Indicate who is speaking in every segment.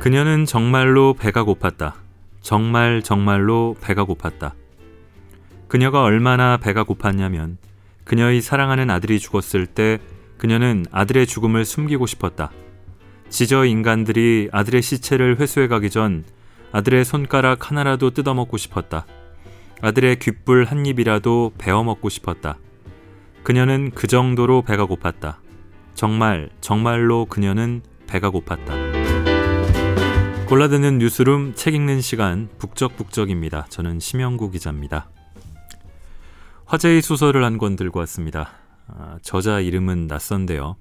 Speaker 1: 그녀는 정말로 배가 고팠다. 정말 정말로 배가 고팠다. 그녀가 얼마나 배가 고팠냐면 그녀의 사랑하는 아들이 죽었을 때 그녀는 아들의 죽음을 숨기고 싶었다. 지저 인간들이 아들의 시체를 회수해 가기 전 아들의 손가락 하나라도 뜯어먹고 싶었다. 아들의 귓불 한 입이라도 베어먹고 싶었다. 그녀는 그 정도로 배가 고팠다. 정말, 정말로 그녀는 배가 고팠다. 골라드는 뉴스룸 책 읽는 시간 북적북적입니다. 저는 심영구 기자입니다. 화제의 소설을 한 권 들고 왔습니다. 아, 저자 이름은 낯선데요.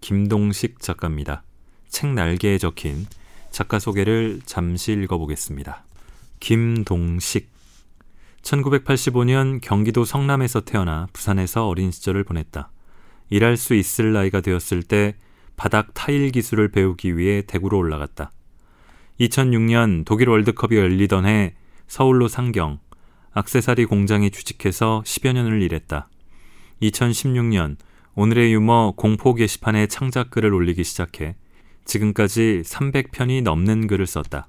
Speaker 1: 김동식 작가입니다. 책 날개에 적힌 작가 소개를 잠시 읽어보겠습니다. 김동식 1985년 경기도 성남에서 태어나 부산에서 어린 시절을 보냈다. 일할 수 있을 나이가 되었을 때 바닥 타일 기술을 배우기 위해 대구로 올라갔다. 2006년 독일 월드컵이 열리던 해 서울로 상경, 악세사리 공장에 취직해서 10여 년을 일했다. 2016년 오늘의 유머 공포 게시판에 창작글을 올리기 시작해 지금까지 300편이 넘는 글을 썼다.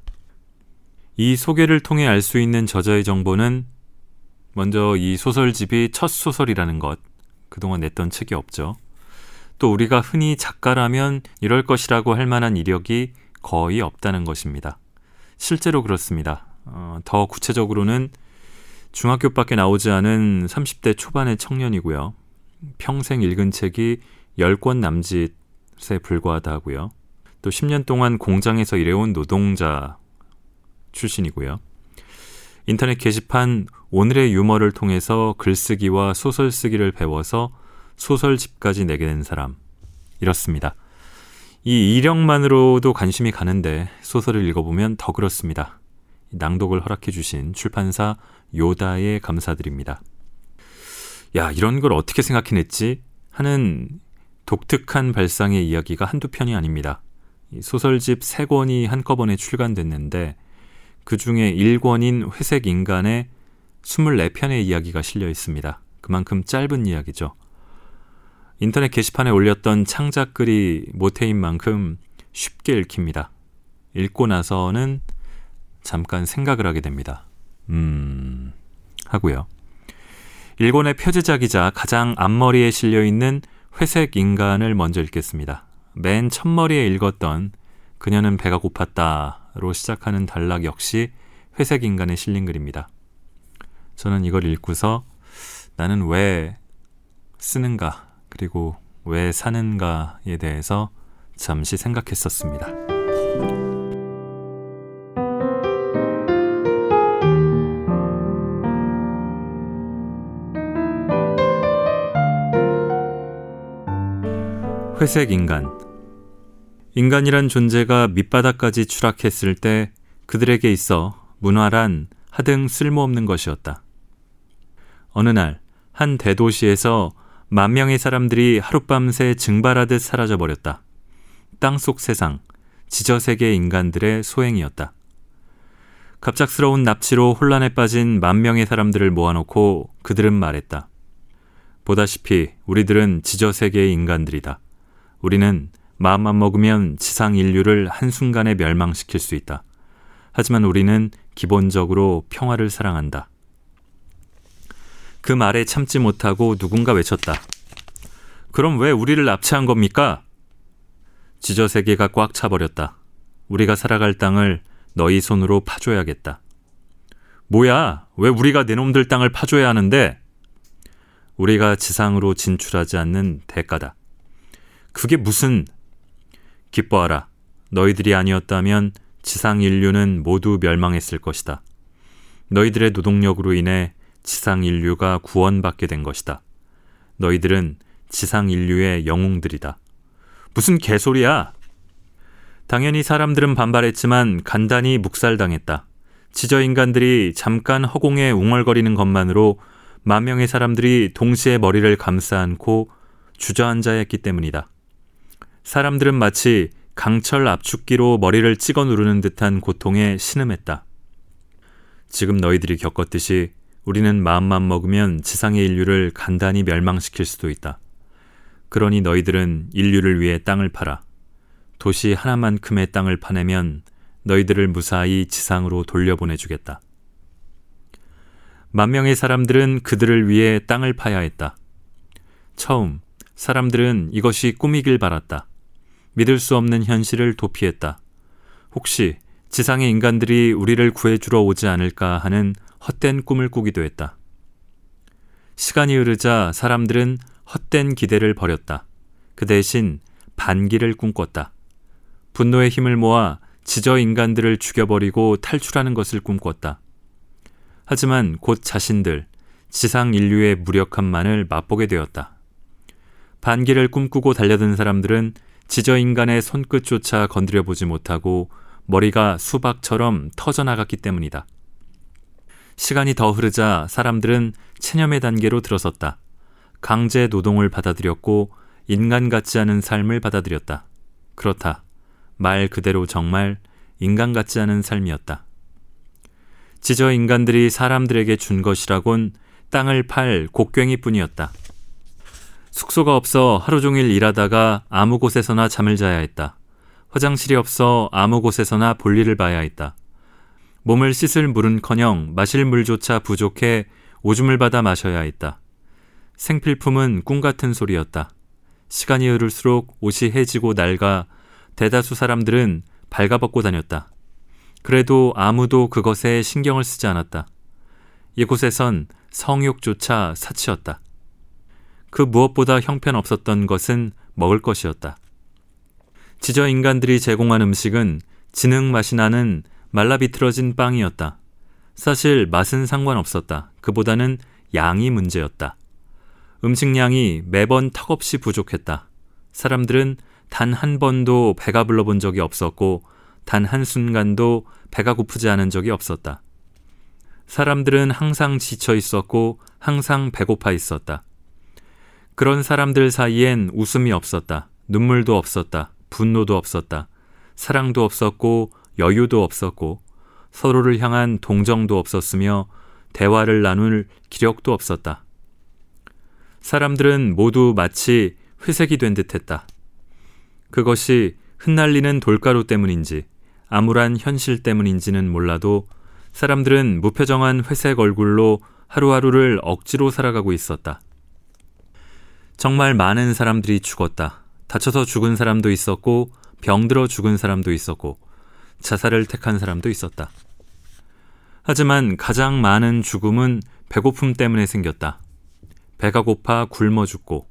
Speaker 1: 이 소개를 통해 알 수 있는 저자의 정보는 먼저 이 소설집이 첫 소설이라는 것, 그동안 냈던 책이 없죠. 또 우리가 흔히 작가라면 이럴 것이라고 할 만한 이력이 거의 없다는 것입니다. 실제로 그렇습니다. 어, 더 구체적으로는 중학교 밖에 나오지 않은 30대 초반의 청년이고요. 평생 읽은 책이 10권 남짓에 불과하다 하고요. 또 10년 동안 공장에서 일해온 노동자 출신이고요. 인터넷 게시판 오늘의 유머를 통해서 글쓰기와 소설 쓰기를 배워서 소설집까지 내게 된 사람. 이렇습니다. 이 이력만으로도 관심이 가는데 소설을 읽어보면 더 그렇습니다. 낭독을 허락해 주신 출판사 요다에 감사드립니다. 야, 이런 걸 어떻게 생각해냈지? 하는 독특한 발상의 이야기가 한두 편이 아닙니다. 소설집 3권이 한꺼번에 출간됐는데 그 중에 1권인 회색 인간에 24편의 이야기가 실려 있습니다. 그만큼 짧은 이야기죠. 인터넷 게시판에 올렸던 창작글이 모태인 만큼 쉽게 읽힙니다. 읽고 나서는 잠깐 생각을 하게 됩니다. 음, 하고요. 일본의 표지작이자 가장 앞머리에 실려 있는 회색 인간을 먼저 읽겠습니다. 맨 첫머리에 읽었던 그녀는 배가 고팠다로 시작하는 단락 역시 회색 인간에 실린 글입니다. 저는 이걸 읽고서 나는 왜 쓰는가 그리고 왜 사는가에 대해서 잠시 생각했었습니다. 회색 인간 인간이란 존재가 밑바닥까지 추락했을 때 그들에게 있어 문화란 하등 쓸모없는 것이었다. 어느 날 한 대도시에서 만 명의 사람들이 하룻밤새 증발하듯 사라져 버렸다. 땅속 세상, 지저세계 인간들의 소행이었다. 갑작스러운 납치로 혼란에 빠진 만 명의 사람들을 모아놓고 그들은 말했다. 보다시피 우리들은 지저세계의 인간들이다. 우리는 마음만 먹으면 지상 인류를 한순간에 멸망시킬 수 있다. 하지만 우리는 기본적으로 평화를 사랑한다. 그 말에 참지 못하고 누군가 외쳤다. 그럼 왜 우리를 납치한 겁니까? 지저 세계가 꽉 차버렸다. 우리가 살아갈 땅을 너희 손으로 파줘야겠다. 뭐야? 왜 우리가 내 놈들 땅을 파줘야 하는데? 우리가 지상으로 진출하지 않는 대가다. 그게 무슨 기뻐하라. 너희들이 아니었다면 지상 인류는 모두 멸망했을 것이다. 너희들의 노동력으로 인해 지상 인류가 구원받게 된 것이다. 너희들은 지상 인류의 영웅들이다. 무슨 개소리야? 당연히 사람들은 반발했지만 간단히 묵살당했다. 지저 인간들이 잠깐 허공에 웅얼거리는 것만으로 만 명의 사람들이 동시에 머리를 감싸 안고 주저앉아 했기 때문이다. 사람들은 마치 강철 압축기로 머리를 찍어 누르는 듯한 고통에 신음했다. 지금 너희들이 겪었듯이 우리는 마음만 먹으면 지상의 인류를 간단히 멸망시킬 수도 있다. 그러니 너희들은 인류를 위해 땅을 팔아. 도시 하나만큼의 땅을 파내면 너희들을 무사히 지상으로 돌려보내주겠다. 만 명의 사람들은 그들을 위해 땅을 파야 했다. 처음, 사람들은 이것이 꿈이길 바랐다. 믿을 수 없는 현실을 도피했다. 혹시 지상의 인간들이 우리를 구해주러 오지 않을까 하는 헛된 꿈을 꾸기도 했다. 시간이 흐르자 사람들은 헛된 기대를 버렸다. 그 대신 반기를 꿈꿨다. 분노의 힘을 모아 지저 인간들을 죽여버리고 탈출하는 것을 꿈꿨다. 하지만 곧 자신들, 지상 인류의 무력함만을 맛보게 되었다. 반기를 꿈꾸고 달려든 사람들은 지저 인간의 손끝조차 건드려 보지 못하고 머리가 수박처럼 터져나갔기 때문이다. 시간이 더 흐르자 사람들은 체념의 단계로 들어섰다. 강제 노동을 받아들였고 인간 같지 않은 삶을 받아들였다. 그렇다. 말 그대로 정말 인간 같지 않은 삶이었다. 지저 인간들이 사람들에게 준 것이라곤 땅을 팔 곡괭이 뿐이었다. 숙소가 없어 하루 종일 일하다가 아무 곳에서나 잠을 자야 했다. 화장실이 없어 아무 곳에서나 볼일을 봐야 했다. 몸을 씻을 물은커녕 마실 물조차 부족해 오줌을 받아 마셔야 했다. 생필품은 꿈 같은 소리였다. 시간이 흐를수록 옷이 해지고 낡아 대다수 사람들은 발가벗고 다녔다. 그래도 아무도 그것에 신경을 쓰지 않았다. 이곳에선 성욕조차 사치였다. 그 무엇보다 형편없었던 것은 먹을 것이었다. 지저 인간들이 제공한 음식은 진흙 맛이 나는 말라 비틀어진 빵이었다. 사실 맛은 상관없었다. 그보다는 양이 문제였다. 음식량이 매번 턱없이 부족했다. 사람들은 단 한 번도 배가 불러본 적이 없었고 단 한순간도 배가 고프지 않은 적이 없었다. 사람들은 항상 지쳐 있었고 항상 배고파 있었다. 그런 사람들 사이엔 웃음이 없었다. 눈물도 없었다. 분노도 없었다. 사랑도 없었고 여유도 없었고 서로를 향한 동정도 없었으며 대화를 나눌 기력도 없었다. 사람들은 모두 마치 회색이 된 듯했다. 그것이 흩날리는 돌가루 때문인지 암울한 현실 때문인지는 몰라도 사람들은 무표정한 회색 얼굴로 하루하루를 억지로 살아가고 있었다. 정말 많은 사람들이 죽었다. 다쳐서 죽은 사람도 있었고 병들어 죽은 사람도 있었고 자살을 택한 사람도 있었다. 하지만 가장 많은 죽음은 배고픔 때문에 생겼다. 배가 고파 굶어 죽고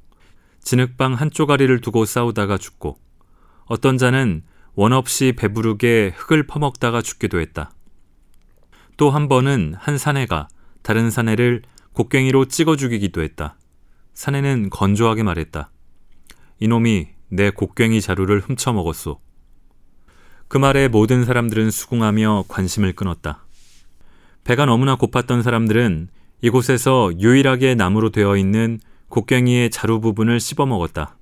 Speaker 1: 진흙방 한 쪼가리를 두고 싸우다가 죽고 어떤 자는 원 없이 배부르게 흙을 퍼먹다가 죽기도 했다. 또 한 번은 한 사내가 다른 사내를 곡괭이로 찍어 죽이기도 했다. 사내는 건조하게 말했다. 이놈이 내 곡괭이 자루를 훔쳐 먹었소. 그 말에 모든 사람들은 수긍하며 관심을 끊었다. 배가 너무나 고팠던 사람들은 이곳에서 유일하게 나무로 되어 있는 곡괭이의 자루 부분을 씹어 먹었다.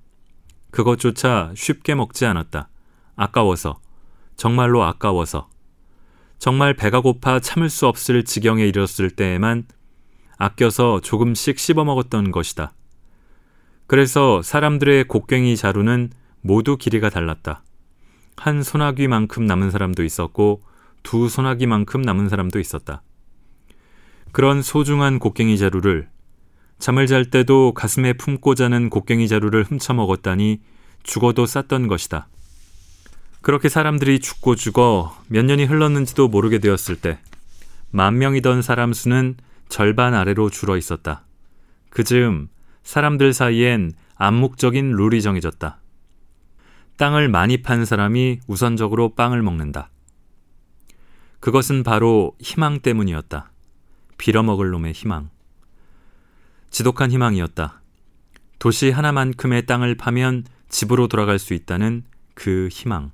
Speaker 1: 그것조차 쉽게 먹지 않았다. 아까워서. 정말로 아까워서. 정말 배가 고파 참을 수 없을 지경에 이르렀을 때에만 아껴서 조금씩 씹어 먹었던 것이다. 그래서 사람들의 곡괭이 자루는 모두 길이가 달랐다. 한 소나기만큼 남은 사람도 있었고 두 소나기만큼 남은 사람도 있었다. 그런 소중한 곡괭이 자루를 잠을 잘 때도 가슴에 품고 자는 곡괭이 자루를 훔쳐 먹었다니 죽어도 쌌던 것이다. 그렇게 사람들이 죽고 죽어 몇 년이 흘렀는지도 모르게 되었을 때 만 명이던 사람 수는 절반 아래로 줄어 있었다. 그 즈음 사람들 사이엔 암묵적인 룰이 정해졌다. 땅을 많이 판 사람이 우선적으로 빵을 먹는다. 그것은 바로 희망 때문이었다. 빌어먹을 놈의 희망. 지독한 희망이었다. 도시 하나만큼의 땅을 파면 집으로 돌아갈 수 있다는 그 희망.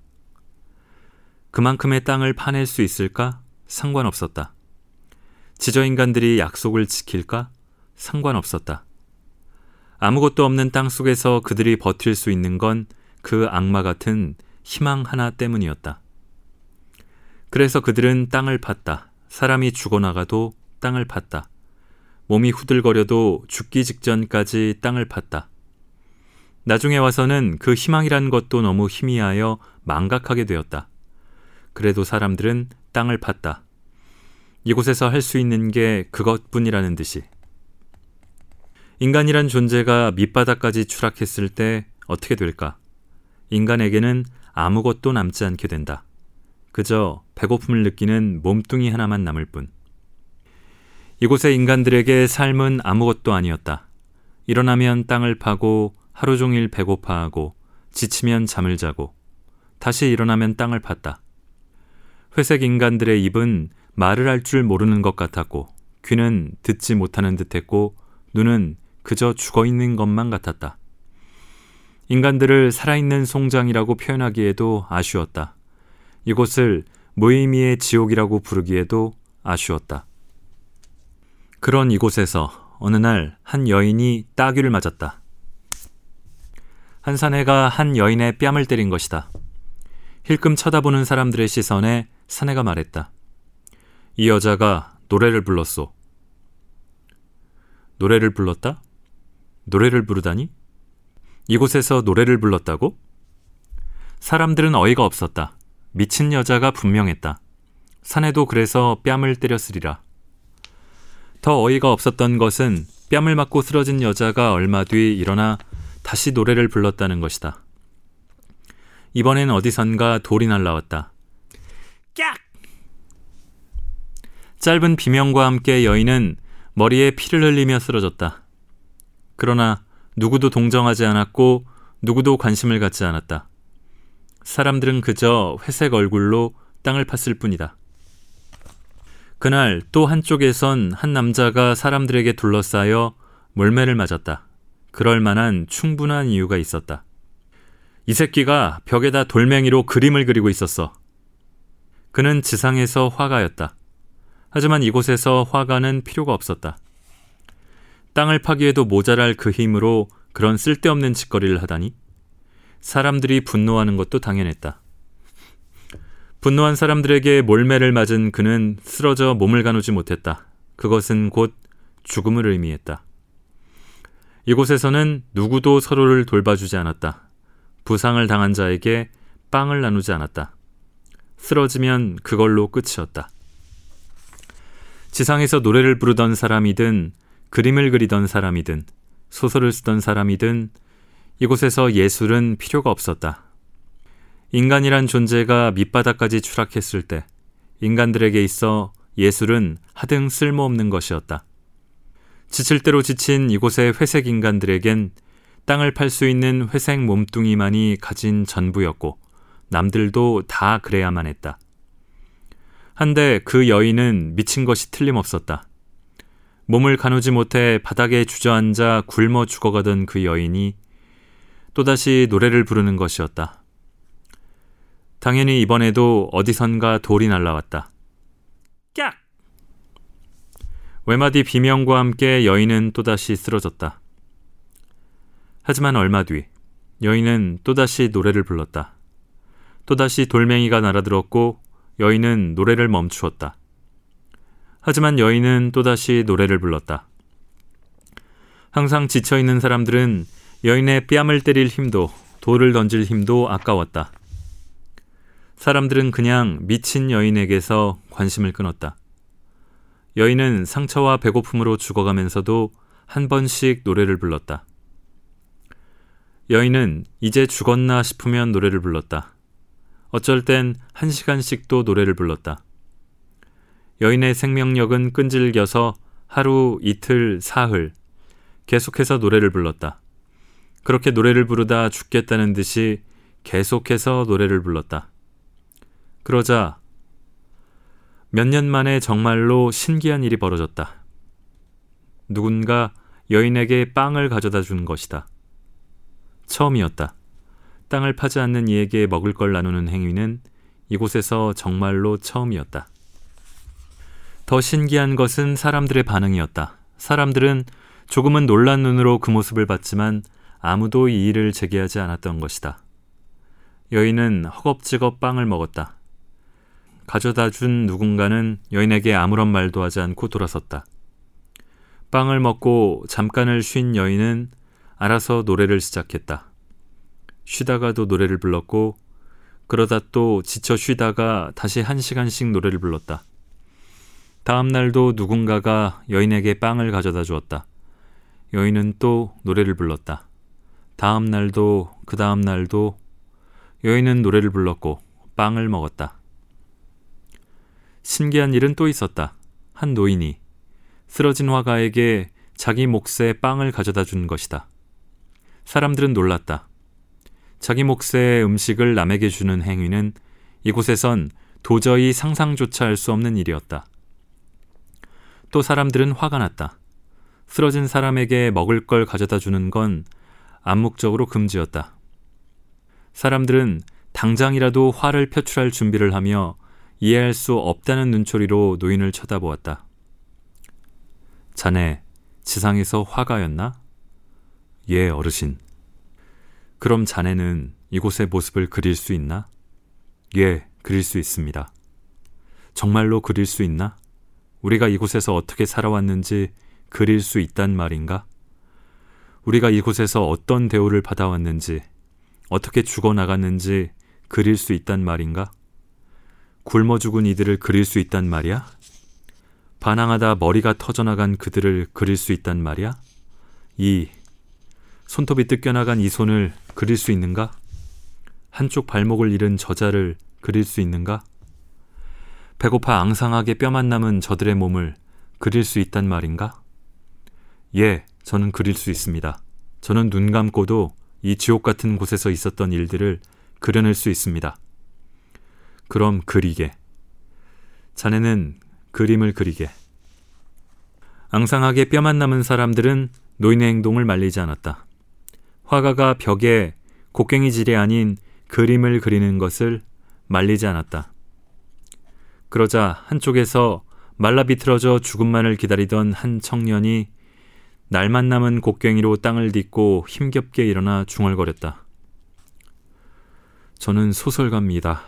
Speaker 1: 그만큼의 땅을 파낼 수 있을까? 상관없었다. 지저인간들이 약속을 지킬까? 상관없었다. 아무것도 없는 땅 속에서 그들이 버틸 수 있는 건 그 악마 같은 희망 하나 때문이었다. 그래서 그들은 땅을 팠다. 사람이 죽어나가도 땅을 팠다. 몸이 후들거려도 죽기 직전까지 땅을 팠다. 나중에 와서는 그 희망이란 것도 너무 희미하여 망각하게 되었다. 그래도 사람들은 땅을 팠다. 이곳에서 할 수 있는 게 그것뿐이라는 듯이. 인간이란 존재가 밑바닥까지 추락했을 때 어떻게 될까? 인간에게는 아무것도 남지 않게 된다. 그저 배고픔을 느끼는 몸뚱이 하나만 남을 뿐. 이곳의 인간들에게 삶은 아무것도 아니었다. 일어나면 땅을 파고 하루 종일 배고파하고 지치면 잠을 자고 다시 일어나면 땅을 팠다. 회색 인간들의 입은 말을 할 줄 모르는 것 같았고 귀는 듣지 못하는 듯했고 눈은 그저 죽어 있는 것만 같았다. 인간들을 살아있는 송장이라고 표현하기에도 아쉬웠다. 이곳을 무의미의 지옥이라고 부르기에도 아쉬웠다. 그런 이곳에서 어느 날 한 여인이 따귀를 맞았다. 한 사내가 한 여인의 뺨을 때린 것이다. 힐끔 쳐다보는 사람들의 시선에 사내가 말했다. 이 여자가 노래를 불렀소. 노래를 불렀다? 노래를 부르다니? 이곳에서 노래를 불렀다고? 사람들은 어이가 없었다. 미친 여자가 분명했다. 사내도 그래서 뺨을 때렸으리라. 더 어이가 없었던 것은 뺨을 맞고 쓰러진 여자가 얼마 뒤 일어나 다시 노래를 불렀다는 것이다. 이번엔 어디선가 돌이 날라왔다. 깍! 짧은 비명과 함께 여인은 머리에 피를 흘리며 쓰러졌다. 그러나 누구도 동정하지 않았고 누구도 관심을 갖지 않았다. 사람들은 그저 회색 얼굴로 땅을 팠을 뿐이다. 그날 또 한쪽에선 한 남자가 사람들에게 둘러싸여 몰매를 맞았다. 그럴 만한 충분한 이유가 있었다. 이 새끼가 벽에다 돌멩이로 그림을 그리고 있었어. 그는 지상에서 화가였다. 하지만 이곳에서 화가는 필요가 없었다. 땅을 파기에도 모자랄 그 힘으로 그런 쓸데없는 짓거리를 하다니 사람들이 분노하는 것도 당연했다. 분노한 사람들에게 몰매를 맞은 그는 쓰러져 몸을 가누지 못했다. 그것은 곧 죽음을 의미했다. 이곳에서는 누구도 서로를 돌봐주지 않았다. 부상을 당한 자에게 빵을 나누지 않았다. 쓰러지면 그걸로 끝이었다. 지상에서 노래를 부르던 사람이든 그림을 그리던 사람이든 소설을 쓰던 사람이든 이곳에서 예술은 필요가 없었다. 인간이란 존재가 밑바닥까지 추락했을 때 인간들에게 있어 예술은 하등 쓸모없는 것이었다. 지칠 대로 지친 이곳의 회색 인간들에겐 땅을 팔 수 있는 회색 몸뚱이만이 가진 전부였고 남들도 다 그래야만 했다. 한데 그 여인은 미친 것이 틀림없었다. 몸을 가누지 못해 바닥에 주저앉아 굶어 죽어가던 그 여인이 또다시 노래를 부르는 것이었다. 당연히 이번에도 어디선가 돌이 날라왔다. 깍! 외마디 비명과 함께 여인은 또다시 쓰러졌다. 하지만 얼마 뒤 여인은 또다시 노래를 불렀다. 또다시 돌멩이가 날아들었고 여인은 노래를 멈추었다. 하지만 여인은 또다시 노래를 불렀다. 항상 지쳐있는 사람들은 여인의 뺨을 때릴 힘도 돌을 던질 힘도 아까웠다. 사람들은 그냥 미친 여인에게서 관심을 끊었다. 여인은 상처와 배고픔으로 죽어가면서도 한 번씩 노래를 불렀다. 여인은 이제 죽었나 싶으면 노래를 불렀다. 어쩔 땐 한 시간씩도 노래를 불렀다. 여인의 생명력은 끈질겨서 하루, 이틀, 사흘 계속해서 노래를 불렀다. 그렇게 노래를 부르다 죽겠다는 듯이 계속해서 노래를 불렀다. 그러자 몇 년 만에 정말로 신기한 일이 벌어졌다. 누군가 여인에게 빵을 가져다 준 것이다. 처음이었다. 땅을 파지 않는 이에게 먹을 걸 나누는 행위는 이곳에서 정말로 처음이었다. 더 신기한 것은 사람들의 반응이었다. 사람들은 조금은 놀란 눈으로 그 모습을 봤지만 아무도 이 일을 제기하지 않았던 것이다. 여인은 허겁지겁 빵을 먹었다. 가져다 준 누군가는 여인에게 아무런 말도 하지 않고 돌아섰다. 빵을 먹고 잠깐을 쉰 여인은 알아서 노래를 시작했다. 쉬다가도 노래를 불렀고 그러다 또 지쳐 쉬다가 다시 한 시간씩 노래를 불렀다. 다음 날도 누군가가 여인에게 빵을 가져다 주었다. 여인은 또 노래를 불렀다. 다음 날도 그 다음 날도 여인은 노래를 불렀고 빵을 먹었다. 신기한 일은 또 있었다. 한 노인이 쓰러진 화가에게 자기 몫의 빵을 가져다 준 것이다. 사람들은 놀랐다. 자기 몫의 음식을 남에게 주는 행위는 이곳에선 도저히 상상조차 할 수 없는 일이었다. 또 사람들은 화가 났다. 쓰러진 사람에게 먹을 걸 가져다 주는 건 암묵적으로 금지였다. 사람들은 당장이라도 화를 표출할 준비를 하며 이해할 수 없다는 눈초리로 노인을 쳐다보았다. 자네, 지상에서 화가였나? 예, 어르신. 그럼 자네는 이곳의 모습을 그릴 수 있나? 예, 그릴 수 있습니다. 정말로 그릴 수 있나? 우리가 이곳에서 어떻게 살아왔는지 그릴 수 있단 말인가? 우리가 이곳에서 어떤 대우를 받아왔는지, 어떻게 죽어나갔는지 그릴 수 있단 말인가? 굶어 죽은 이들을 그릴 수 있단 말이야? 반항하다 머리가 터져나간 그들을 그릴 수 있단 말이야? 이 손톱이 뜯겨나간 이 손을 그릴 수 있는가? 한쪽 발목을 잃은 저자를 그릴 수 있는가? 배고파 앙상하게 뼈만 남은 저들의 몸을 그릴 수 있단 말인가? 예, 저는 그릴 수 있습니다. 저는 눈 감고도 이 지옥 같은 곳에서 있었던 일들을 그려낼 수 있습니다. 그럼 그리게. 자네는 그림을 그리게. 앙상하게 뼈만 남은 사람들은 노인의 행동을 말리지 않았다. 화가가 벽에 곡괭이질이 아닌 그림을 그리는 것을 말리지 않았다. 그러자 한쪽에서 말라 비틀어져 죽음만을 기다리던 한 청년이 날만 남은 곡괭이로 땅을 딛고 힘겹게 일어나 중얼거렸다. 저는 소설가입니다.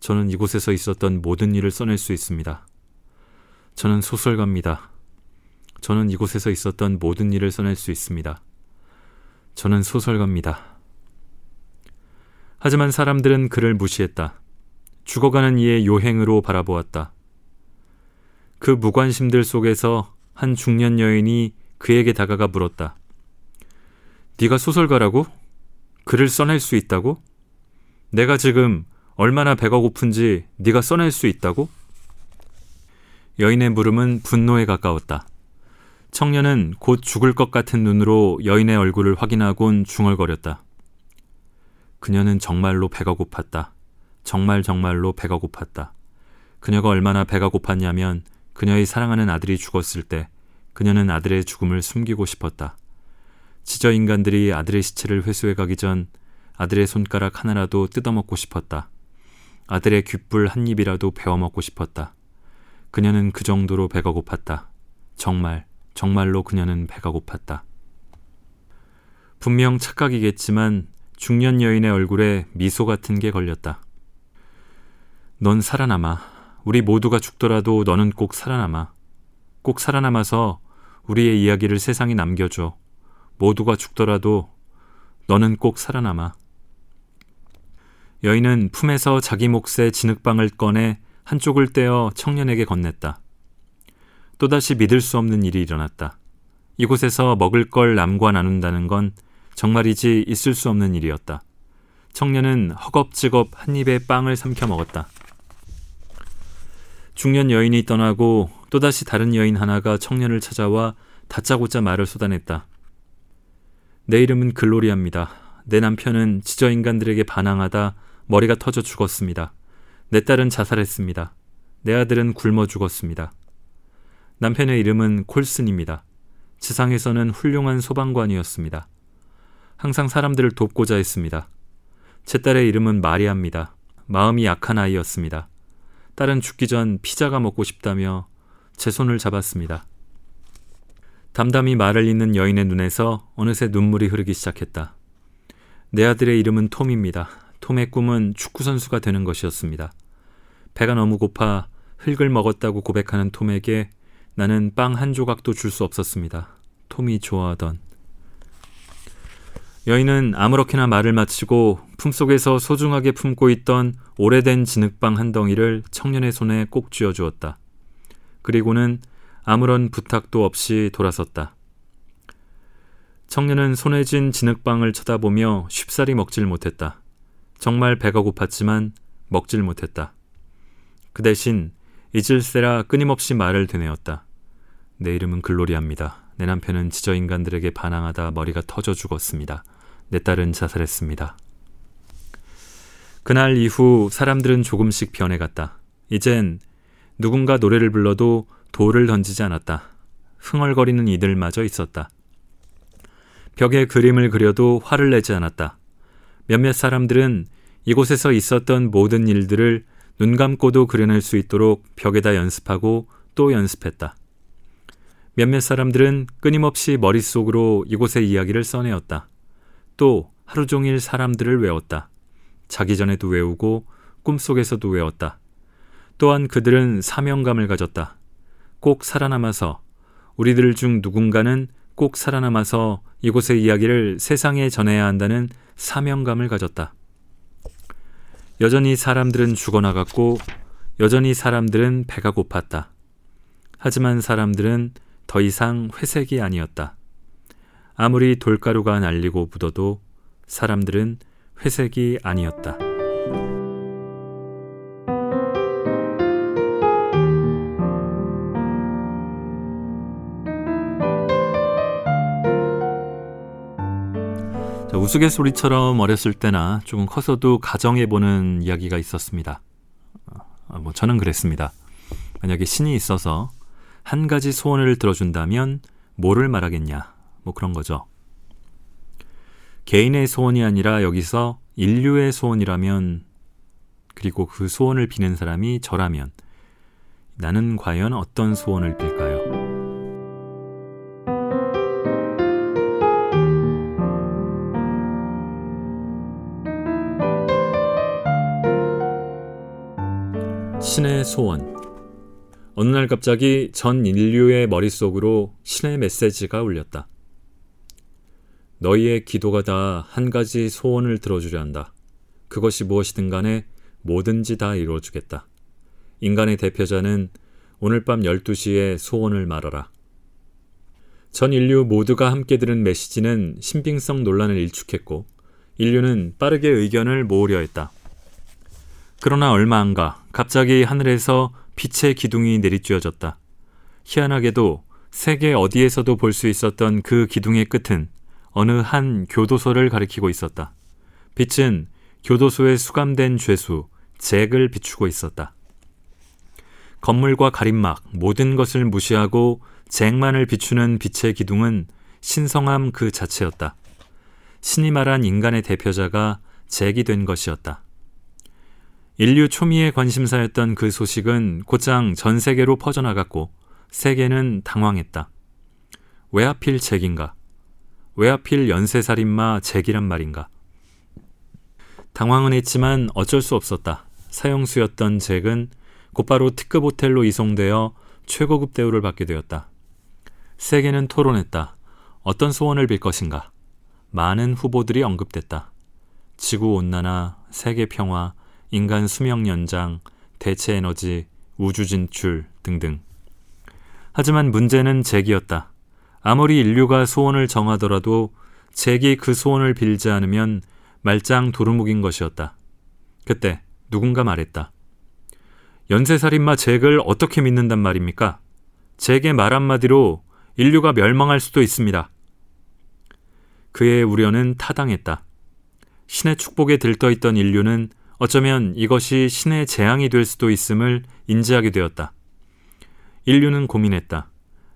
Speaker 1: 저는 이곳에서 있었던 모든 일을 써낼 수 있습니다. 저는 소설가입니다. 저는 이곳에서 있었던 모든 일을 써낼 수 있습니다. 저는 소설가입니다. 하지만 사람들은 그를 무시했다. 죽어가는 이의 요행으로 바라보았다. 그 무관심들 속에서 한 중년 여인이 그에게 다가가 물었다. 네가 소설가라고? 글을 써낼 수 있다고? 내가 지금 얼마나 배가 고픈지 네가 써낼 수 있다고? 여인의 물음은 분노에 가까웠다. 청년은 곧 죽을 것 같은 눈으로 여인의 얼굴을 확인하곤 중얼거렸다. 그녀는 정말로 배가 고팠다. 정말 정말로 배가 고팠다. 그녀가 얼마나 배가 고팠냐면 그녀의 사랑하는 아들이 죽었을 때 그녀는 아들의 죽음을 숨기고 싶었다. 지저 인간들이 아들의 시체를 회수해 가기 전 아들의 손가락 하나라도 뜯어먹고 싶었다. 아들의 귓불 한 입이라도 베어먹고 싶었다. 그녀는 그 정도로 배가 고팠다. 정말, 정말로 그녀는 배가 고팠다. 분명 착각이겠지만 중년 여인의 얼굴에 미소 같은 게 걸렸다. 넌 살아남아. 우리 모두가 죽더라도 너는 꼭 살아남아. 꼭 살아남아서 우리의 이야기를 세상에 남겨줘. 모두가 죽더라도 너는 꼭 살아남아. 여인은 품에서 자기 몫의 진흙방을 꺼내 한쪽을 떼어 청년에게 건넸다. 또다시 믿을 수 없는 일이 일어났다. 이곳에서 먹을 걸 남과 나눈다는 건 정말이지 있을 수 없는 일이었다. 청년은 허겁지겁 한 입에 빵을 삼켜 먹었다. 중년 여인이 떠나고 또다시 다른 여인 하나가 청년을 찾아와 다짜고짜 말을 쏟아냈다. 내 이름은 글로리아입니다. 내 남편은 지저 인간들에게 반항하다 머리가 터져 죽었습니다. 내 딸은 자살했습니다. 내 아들은 굶어 죽었습니다. 남편의 이름은 콜슨입니다. 지상에서는 훌륭한 소방관이었습니다. 항상 사람들을 돕고자 했습니다. 제 딸의 이름은 마리아입니다. 마음이 약한 아이였습니다. 딸은 죽기 전 피자가 먹고 싶다며 제 손을 잡았습니다. 담담히 말을 잇는 여인의 눈에서 어느새 눈물이 흐르기 시작했다. 내 아들의 이름은 톰입니다. 톰의 꿈은 축구선수가 되는 것이었습니다. 배가 너무 고파 흙을 먹었다고 고백하는 톰에게 나는 빵 한 조각도 줄 수 없었습니다. 톰이 좋아하던. 여인은 아무렇게나 말을 마치고 품속에서 소중하게 품고 있던 오래된 진흙빵 한 덩이를 청년의 손에 꼭 쥐어 주었다. 그리고는 아무런 부탁도 없이 돌아섰다. 청년은 손에 쥔 진흙빵을 쳐다보며 쉽사리 먹질 못했다. 정말 배가 고팠지만 먹질 못했다. 그 대신 잊을세라 끊임없이 말을 되뇌었다. 내 이름은 글로리아입니다. 내 남편은 지저 인간들에게 반항하다 머리가 터져 죽었습니다. 내 딸은 자살했습니다. 그날 이후 사람들은 조금씩 변해갔다. 이젠 누군가 노래를 불러도 돌을 던지지 않았다. 흥얼거리는 이들마저 있었다. 벽에 그림을 그려도 화를 내지 않았다. 몇몇 사람들은 이곳에서 있었던 모든 일들을 눈 감고도 그려낼 수 있도록 벽에다 연습하고 또 연습했다. 몇몇 사람들은 끊임없이 머릿속으로 이곳의 이야기를 써내었다. 또 하루 종일 사람들을 외웠다. 자기 전에도 외우고 꿈속에서도 외웠다. 또한 그들은 사명감을 가졌다. 꼭 살아남아서 우리들 중 누군가는 꼭 살아남아서 이곳의 이야기를 세상에 전해야 한다는 사명감을 가졌다. 여전히 사람들은 죽어나갔고 여전히 사람들은 배가 고팠다. 하지만 사람들은 더 이상 회색이 아니었다. 아무리 돌가루가 날리고 묻어도 사람들은 회색이 아니었다. 우스갯소리처럼 어렸을 때나 조금 커서도 가정해 보는 이야기가 있었습니다. 어, 뭐 저는 그랬습니다. 만약에 신이 있어서 한 가지 소원을 들어준다면 뭐를 말하겠냐. 뭐 그런 거죠. 개인의 소원이 아니라 여기서 인류의 소원이라면 그리고 그 소원을 비는 사람이 저라면 나는 과연 어떤 소원을 빌까요? 신의 소원. 어느 날 갑자기 전 인류의 머릿속으로 신의 메시지가 울렸다. 너희의 기도가 다 한 가지 소원을 들어주려 한다. 그것이 무엇이든 간에 뭐든지 다 이루어주겠다. 인간의 대표자는 오늘 밤 12시에 소원을 말하라. 전 인류 모두가 함께 들은 메시지는 신빙성 논란을 일축했고 인류는 빠르게 의견을 모으려 했다. 그러나 얼마 안 가 갑자기 하늘에서 빛의 기둥이 내리쬐어졌다. 희한하게도 세계 어디에서도 볼 수 있었던 그 기둥의 끝은 어느 한 교도소를 가리키고 있었다. 빛은 교도소에 수감된 죄수 잭을 비추고 있었다. 건물과 가림막 모든 것을 무시하고 잭만을 비추는 빛의 기둥은 신성함 그 자체였다. 신이 말한 인간의 대표자가 잭이 된 것이었다. 인류 초미의 관심사였던 그 소식은 곧장 전 세계로 퍼져나갔고 세계는 당황했다. 왜 하필 잭인가? 왜 하필 연쇄살인마 잭이란 말인가? 당황은 했지만 어쩔 수 없었다. 사형수였던 잭은 곧바로 특급 호텔로 이송되어 최고급 대우를 받게 되었다. 세계는 토론했다. 어떤 소원을 빌 것인가? 많은 후보들이 언급됐다. 지구 온난화, 세계 평화, 인간 수명 연장, 대체 에너지, 우주 진출 등등. 하지만 문제는 잭이었다. 아무리 인류가 소원을 정하더라도 잭이 그 소원을 빌지 않으면 말짱 도루묵인 것이었다. 그때 누군가 말했다. 연쇄살인마 잭을 어떻게 믿는단 말입니까? 잭의 말 한마디로 인류가 멸망할 수도 있습니다. 그의 우려는 타당했다. 신의 축복에 들떠 있던 인류는 어쩌면 이것이 신의 재앙이 될 수도 있음을 인지하게 되었다. 인류는 고민했다.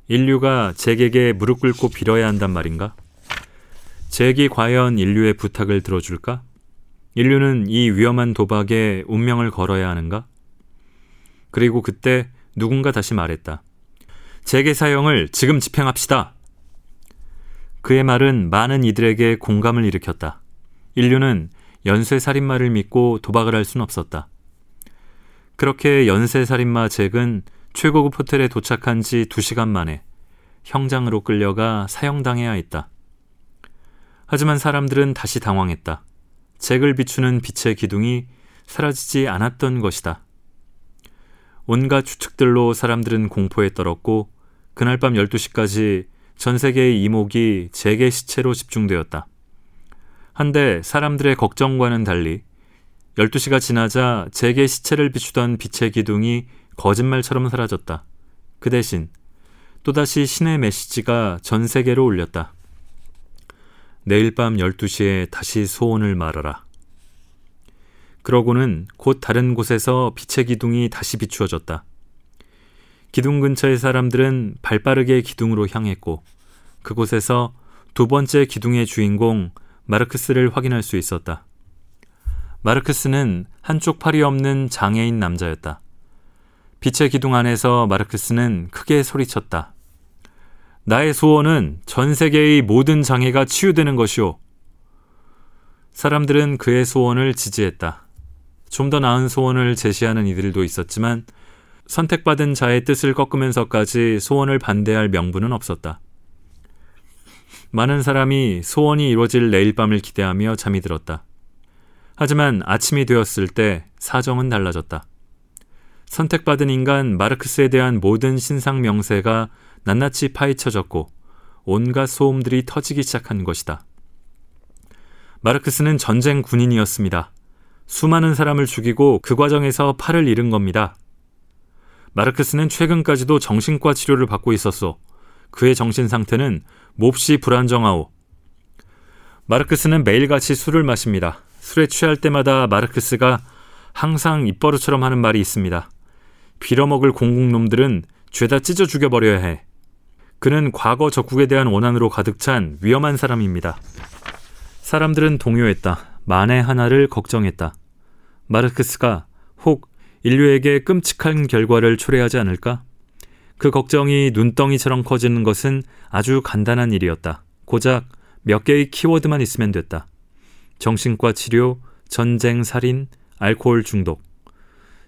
Speaker 1: 인류가 잭에게 무릎 꿇고 빌어야 한단 말인가? 잭이 과연 인류의 부탁을 들어줄까? 인류는 이 위험한 도박에 운명을 걸어야 하는가? 그리고 그때 누군가 다시 말했다. 잭의 사형을 지금 집행합시다. 그의 말은 많은 이들에게 공감을 일으켰다. 인류는 연쇄 살인마를 믿고 도박을 할 수는 없었다. 그렇게 연쇄 살인마 잭은 최고급 호텔에 도착한 지 2시간 만에 형장으로 끌려가 사형당해야 했다. 하지만 사람들은 다시 당황했다. 잭을 비추는 빛의 기둥이 사라지지 않았던 것이다. 온갖 추측들로 사람들은 공포에 떨었고 그날 밤 12시까지 전 세계의 이목이 잭의 시체로 집중되었다. 한데 사람들의 걱정과는 달리 12시가 지나자 잭의 시체를 비추던 빛의 기둥이 거짓말처럼 사라졌다. 그 대신 또다시 신의 메시지가 전 세계로 울렸다. 내일 밤 12시에 다시 소원을 말하라. 그러고는 곧 다른 곳에서 빛의 기둥이 다시 비추어졌다. 기둥 근처의 사람들은 발 빠르게 기둥으로 향했고 그곳에서 두 번째 기둥의 주인공 마르크스를 확인할 수 있었다. 마르크스는 한쪽 팔이 없는 장애인 남자였다. 빛의 기둥 안에서 마르크스는 크게 소리쳤다. 나의 소원은 전 세계의 모든 장애가 치유되는 것이오. 사람들은 그의 소원을 지지했다. 좀 더 나은 소원을 제시하는 이들도 있었지만 선택받은 자의 뜻을 꺾으면서까지 소원을 반대할 명분은 없었다. 많은 사람이 소원이 이루어질 내일 밤을 기대하며 잠이 들었다. 하지만 아침이 되었을 때 사정은 달라졌다. 선택받은 인간 마르크스에 대한 모든 신상 명세가 낱낱이 파헤쳐졌고 온갖 소음들이 터지기 시작한 것이다. 마르크스는 전쟁 군인이었습니다. 수많은 사람을 죽이고 그 과정에서 팔을 잃은 겁니다. 마르크스는 최근까지도 정신과 치료를 받고 있었소. 그의 정신 상태는 몹시 불안정하오. 마르크스는 매일같이 술을 마십니다. 술에 취할 때마다 마르크스가 항상 입버릇처럼 하는 말이 있습니다. 빌어먹을 공국놈들은 죄다 찢어 죽여버려야 해. 그는 과거 적국에 대한 원한으로 가득 찬 위험한 사람입니다. 사람들은 동요했다. 만에 하나를 걱정했다. 마르크스가 혹 인류에게 끔찍한 결과를 초래하지 않을까? 그 걱정이 눈덩이처럼 커지는 것은 아주 간단한 일이었다. 고작 몇 개의 키워드만 있으면 됐다. 정신과 치료, 전쟁, 살인, 알코올 중독.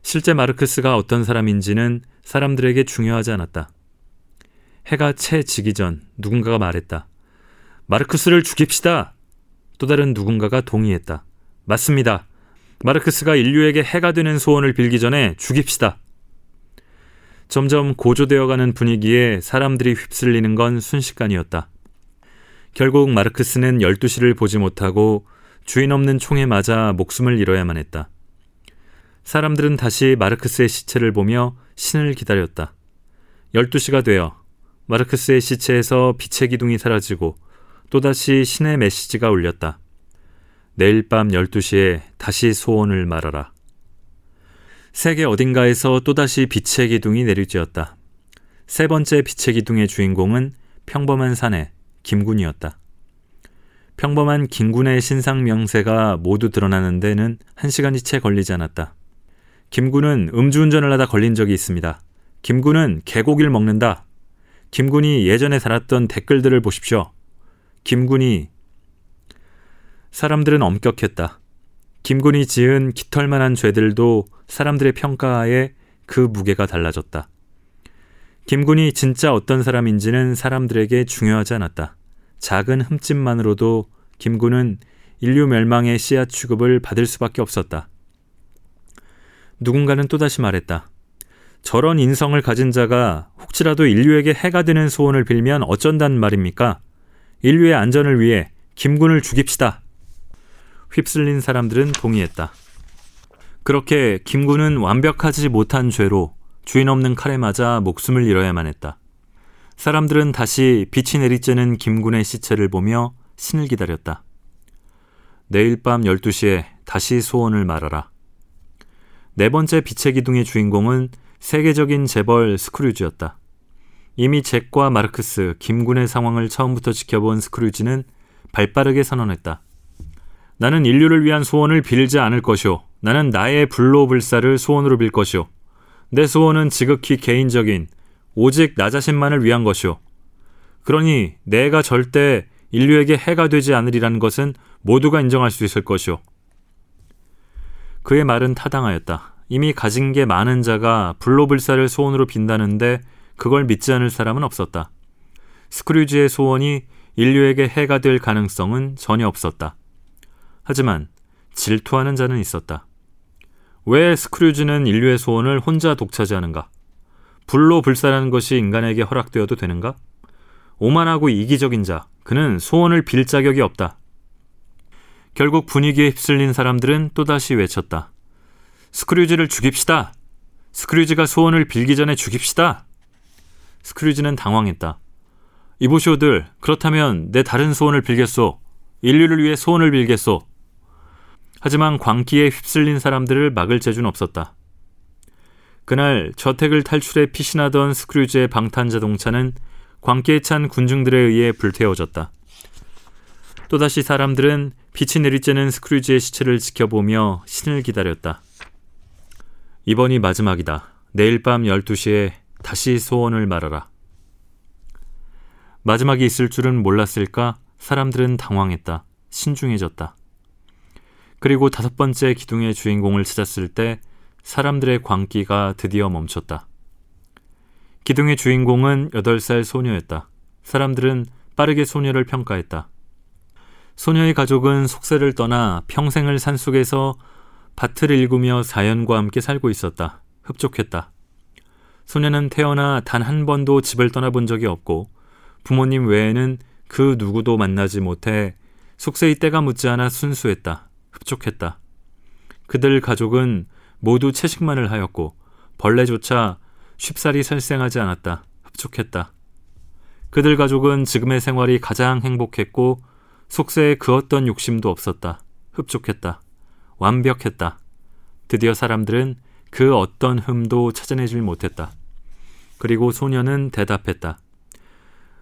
Speaker 1: 실제 마르크스가 어떤 사람인지는 사람들에게 중요하지 않았다. 해가 채 지기 전 누군가가 말했다. 마르크스를 죽입시다. 또 다른 누군가가 동의했다. 맞습니다. 마르크스가 인류에게 해가 되는 소원을 빌기 전에 죽입시다. 점점 고조되어가는 분위기에 사람들이 휩쓸리는 건 순식간이었다. 결국 마르크스는 12시를 보지 못하고 주인 없는 총에 맞아 목숨을 잃어야만 했다. 사람들은 다시 마르크스의 시체를 보며 신을 기다렸다. 12시가 되어 마르크스의 시체에서 빛의 기둥이 사라지고 또다시 신의 메시지가 울렸다. 내일 밤 12시에 다시 소원을 말하라. 세계 어딘가에서 또다시 빛의 기둥이 내리쬐었다. 세 번째 빛의 기둥의 주인공은 평범한 사내 김군이었다. 평범한 김군의 신상 명세가 모두 드러나는 데는 한 시간이 채 걸리지 않았다. 김군은 음주운전을 하다 걸린 적이 있습니다. 김군은 개고기를 먹는다. 김군이 예전에 살았던 댓글들을 보십시오. 김군이 사람들은 엄격했다. 김군이 지은 깃털만한 죄들도 사람들의 평가에 그 무게가 달라졌다. 김군이 진짜 어떤 사람인지는 사람들에게 중요하지 않았다. 작은 흠집만으로도 김군은 인류 멸망의 씨앗 취급을 받을 수밖에 없었다. 누군가는 또다시 말했다. 저런 인성을 가진 자가 혹시라도 인류에게 해가 되는 소원을 빌면 어쩐단 말입니까? 인류의 안전을 위해 김군을 죽입시다. 휩쓸린 사람들은 동의했다. 그렇게 김군은 완벽하지 못한 죄로 주인 없는 칼에 맞아 목숨을 잃어야만 했다. 사람들은 다시 빛이 내리쬐는 김군의 시체를 보며 신을 기다렸다. 내일 밤 12시에 다시 소원을 말하라. 네 번째 빛의 기둥의 주인공은 세계적인 재벌 스크루지였다. 이미 잭과 마르크스, 김군의 상황을 처음부터 지켜본 스크루지는 발빠르게 선언했다. 나는 인류를 위한 소원을 빌지 않을 것이오. 나는 나의 불로불사를 소원으로 빌 것이오. 내 소원은 지극히 개인적인 오직 나 자신만을 위한 것이오. 그러니 내가 절대 인류에게 해가 되지 않으리라는 것은 모두가 인정할 수 있을 것이오. 그의 말은 타당하였다. 이미 가진 게 많은 자가 불로불사를 소원으로 빈다는데 그걸 믿지 않을 사람은 없었다. 스크류지의 소원이 인류에게 해가 될 가능성은 전혀 없었다. 하지만 질투하는 자는 있었다. 왜 스크류지는 인류의 소원을 혼자 독차지하는가? 불로 불사라는 것이 인간에게 허락되어도 되는가? 오만하고 이기적인 자, 그는 소원을 빌 자격이 없다. 결국 분위기에 휩쓸린 사람들은 또다시 외쳤다. 스크류지를 죽입시다. 스크류지가 소원을 빌기 전에 죽입시다. 스크류지는 당황했다. 이보시오들, 그렇다면 내 다른 소원을 빌겠소. 인류를 위해 소원을 빌겠소. 하지만 광기에 휩쓸린 사람들을 막을 재주는 없었다. 그날 저택을 탈출해 피신하던 스크류즈의 방탄 자동차는 광기에 찬 군중들에 의해 불태워졌다. 또다시 사람들은 빛이 내리쬐는 스크류즈의 시체를 지켜보며 신을 기다렸다. 이번이 마지막이다. 내일 밤 12시에 다시 소원을 말하라. 마지막이 있을 줄은 몰랐을까? 사람들은 당황했다. 신중해졌다. 그리고 다섯 번째 기둥의 주인공을 찾았을 때 사람들의 광기가 드디어 멈췄다. 기둥의 주인공은 8살 소녀였다. 사람들은 빠르게 소녀를 평가했다. 소녀의 가족은 속세를 떠나 평생을 산속에서 밭을 일구며 자연과 함께 살고 있었다. 흡족했다. 소녀는 태어나 단 한 번도 집을 떠나본 적이 없고 부모님 외에는 그 누구도 만나지 못해 속세의 때가 묻지 않아 순수했다. 흡족했다. 그들 가족은 모두 채식만을 하였고 벌레조차 쉽사리 살생하지 않았다. 흡족했다. 그들 가족은 지금의 생활이 가장 행복했고 속세에 그 어떤 욕심도 없었다. 흡족했다. 완벽했다. 드디어 사람들은 그 어떤 흠도 찾아내질 못했다. 그리고 소녀는 대답했다.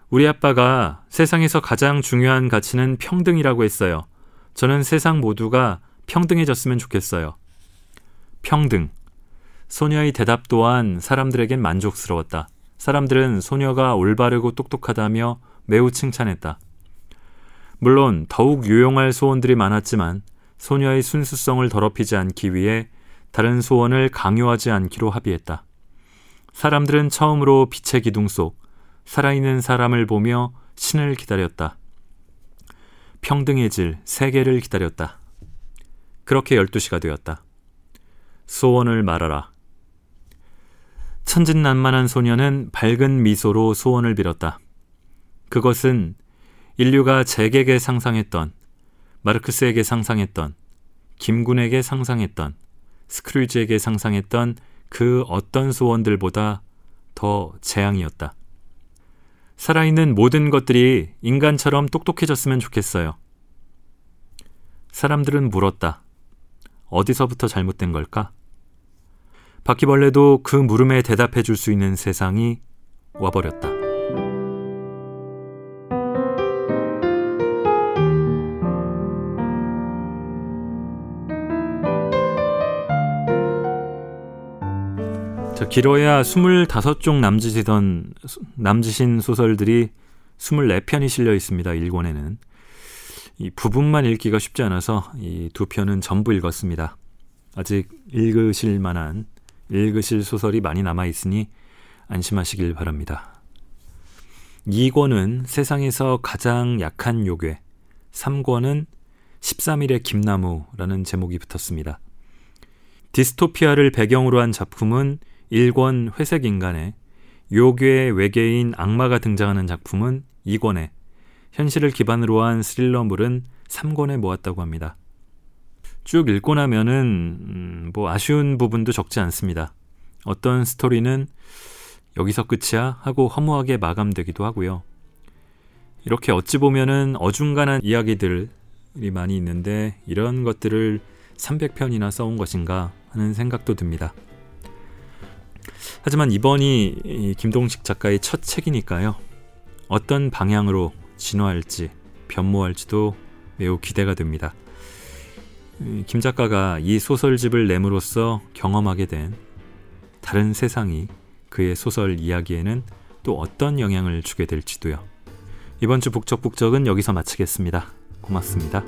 Speaker 1: 우리 아빠가 세상에서 가장 중요한 가치는 평등이라고 했어요. 저는 세상 모두가 평등해졌으면 좋겠어요. 평등. 소녀의 대답 또한 사람들에겐 만족스러웠다. 사람들은 소녀가 올바르고 똑똑하다며 매우 칭찬했다. 물론 더욱 유용할 소원들이 많았지만 소녀의 순수성을 더럽히지 않기 위해 다른 소원을 강요하지 않기로 합의했다. 사람들은 처음으로 빛의 기둥 속 살아있는 사람을 보며 신을 기다렸다. 평등해질 세계를 기다렸다. 그렇게 12시가 되었다. 소원을 말하라. 천진난만한 소녀는 밝은 미소로 소원을 빌었다. 그것은 인류가 잭에게 상상했던, 마르크스에게 상상했던, 김군에게 상상했던, 스크루지에게 상상했던 그 어떤 소원들보다 더 재앙이었다. 살아있는 모든 것들이 인간처럼 똑똑해졌으면 좋겠어요. 사람들은 물었다. 어디서부터 잘못된 걸까? 바퀴벌레도 그 물음에 대답해 줄 수 있는 세상이 와버렸다. 길어야 25쪽 남짓이던 남짓인 소설들이 24편이 실려 있습니다. 일권에는. 이 부분만 읽기가 쉽지 않아서 이 두 편은 전부 읽었습니다. 아직 읽으실 만한 읽으실 소설이 많이 남아 있으니 안심하시길 바랍니다. 2권은 세상에서 가장 약한 요괴, 3권은 13일의 김나무라는 제목이 붙었습니다. 디스토피아를 배경으로 한 작품은 1권 회색 인간에 요괴 외계인 악마가 등장하는 작품은 2권에 현실을 기반으로 한 스릴러물은 3권에 모았다고 합니다. 쭉 읽고 나면은 음, 뭐 아쉬운 부분도 적지 않습니다. 어떤 스토리는 여기서 끝이야 하고 허무하게 마감되기도 하고요. 이렇게 어찌 보면은 어중간한 이야기들이 많이 있는데 이런 것들을 300편이나 써온 것인가 하는 생각도 듭니다. 하지만 이번이 김동식 작가의 첫 책이니까요. 어떤 방향으로 진화할지 변모할지도 매우 기대가 됩니다. 김 작가가 이 소설집을 내므로써 경험하게 된 다른 세상이 그의 소설 이야기에는 또 어떤 영향을 주게 될지도요. 이번 주 북적북적은 여기서 마치겠습니다. 고맙습니다.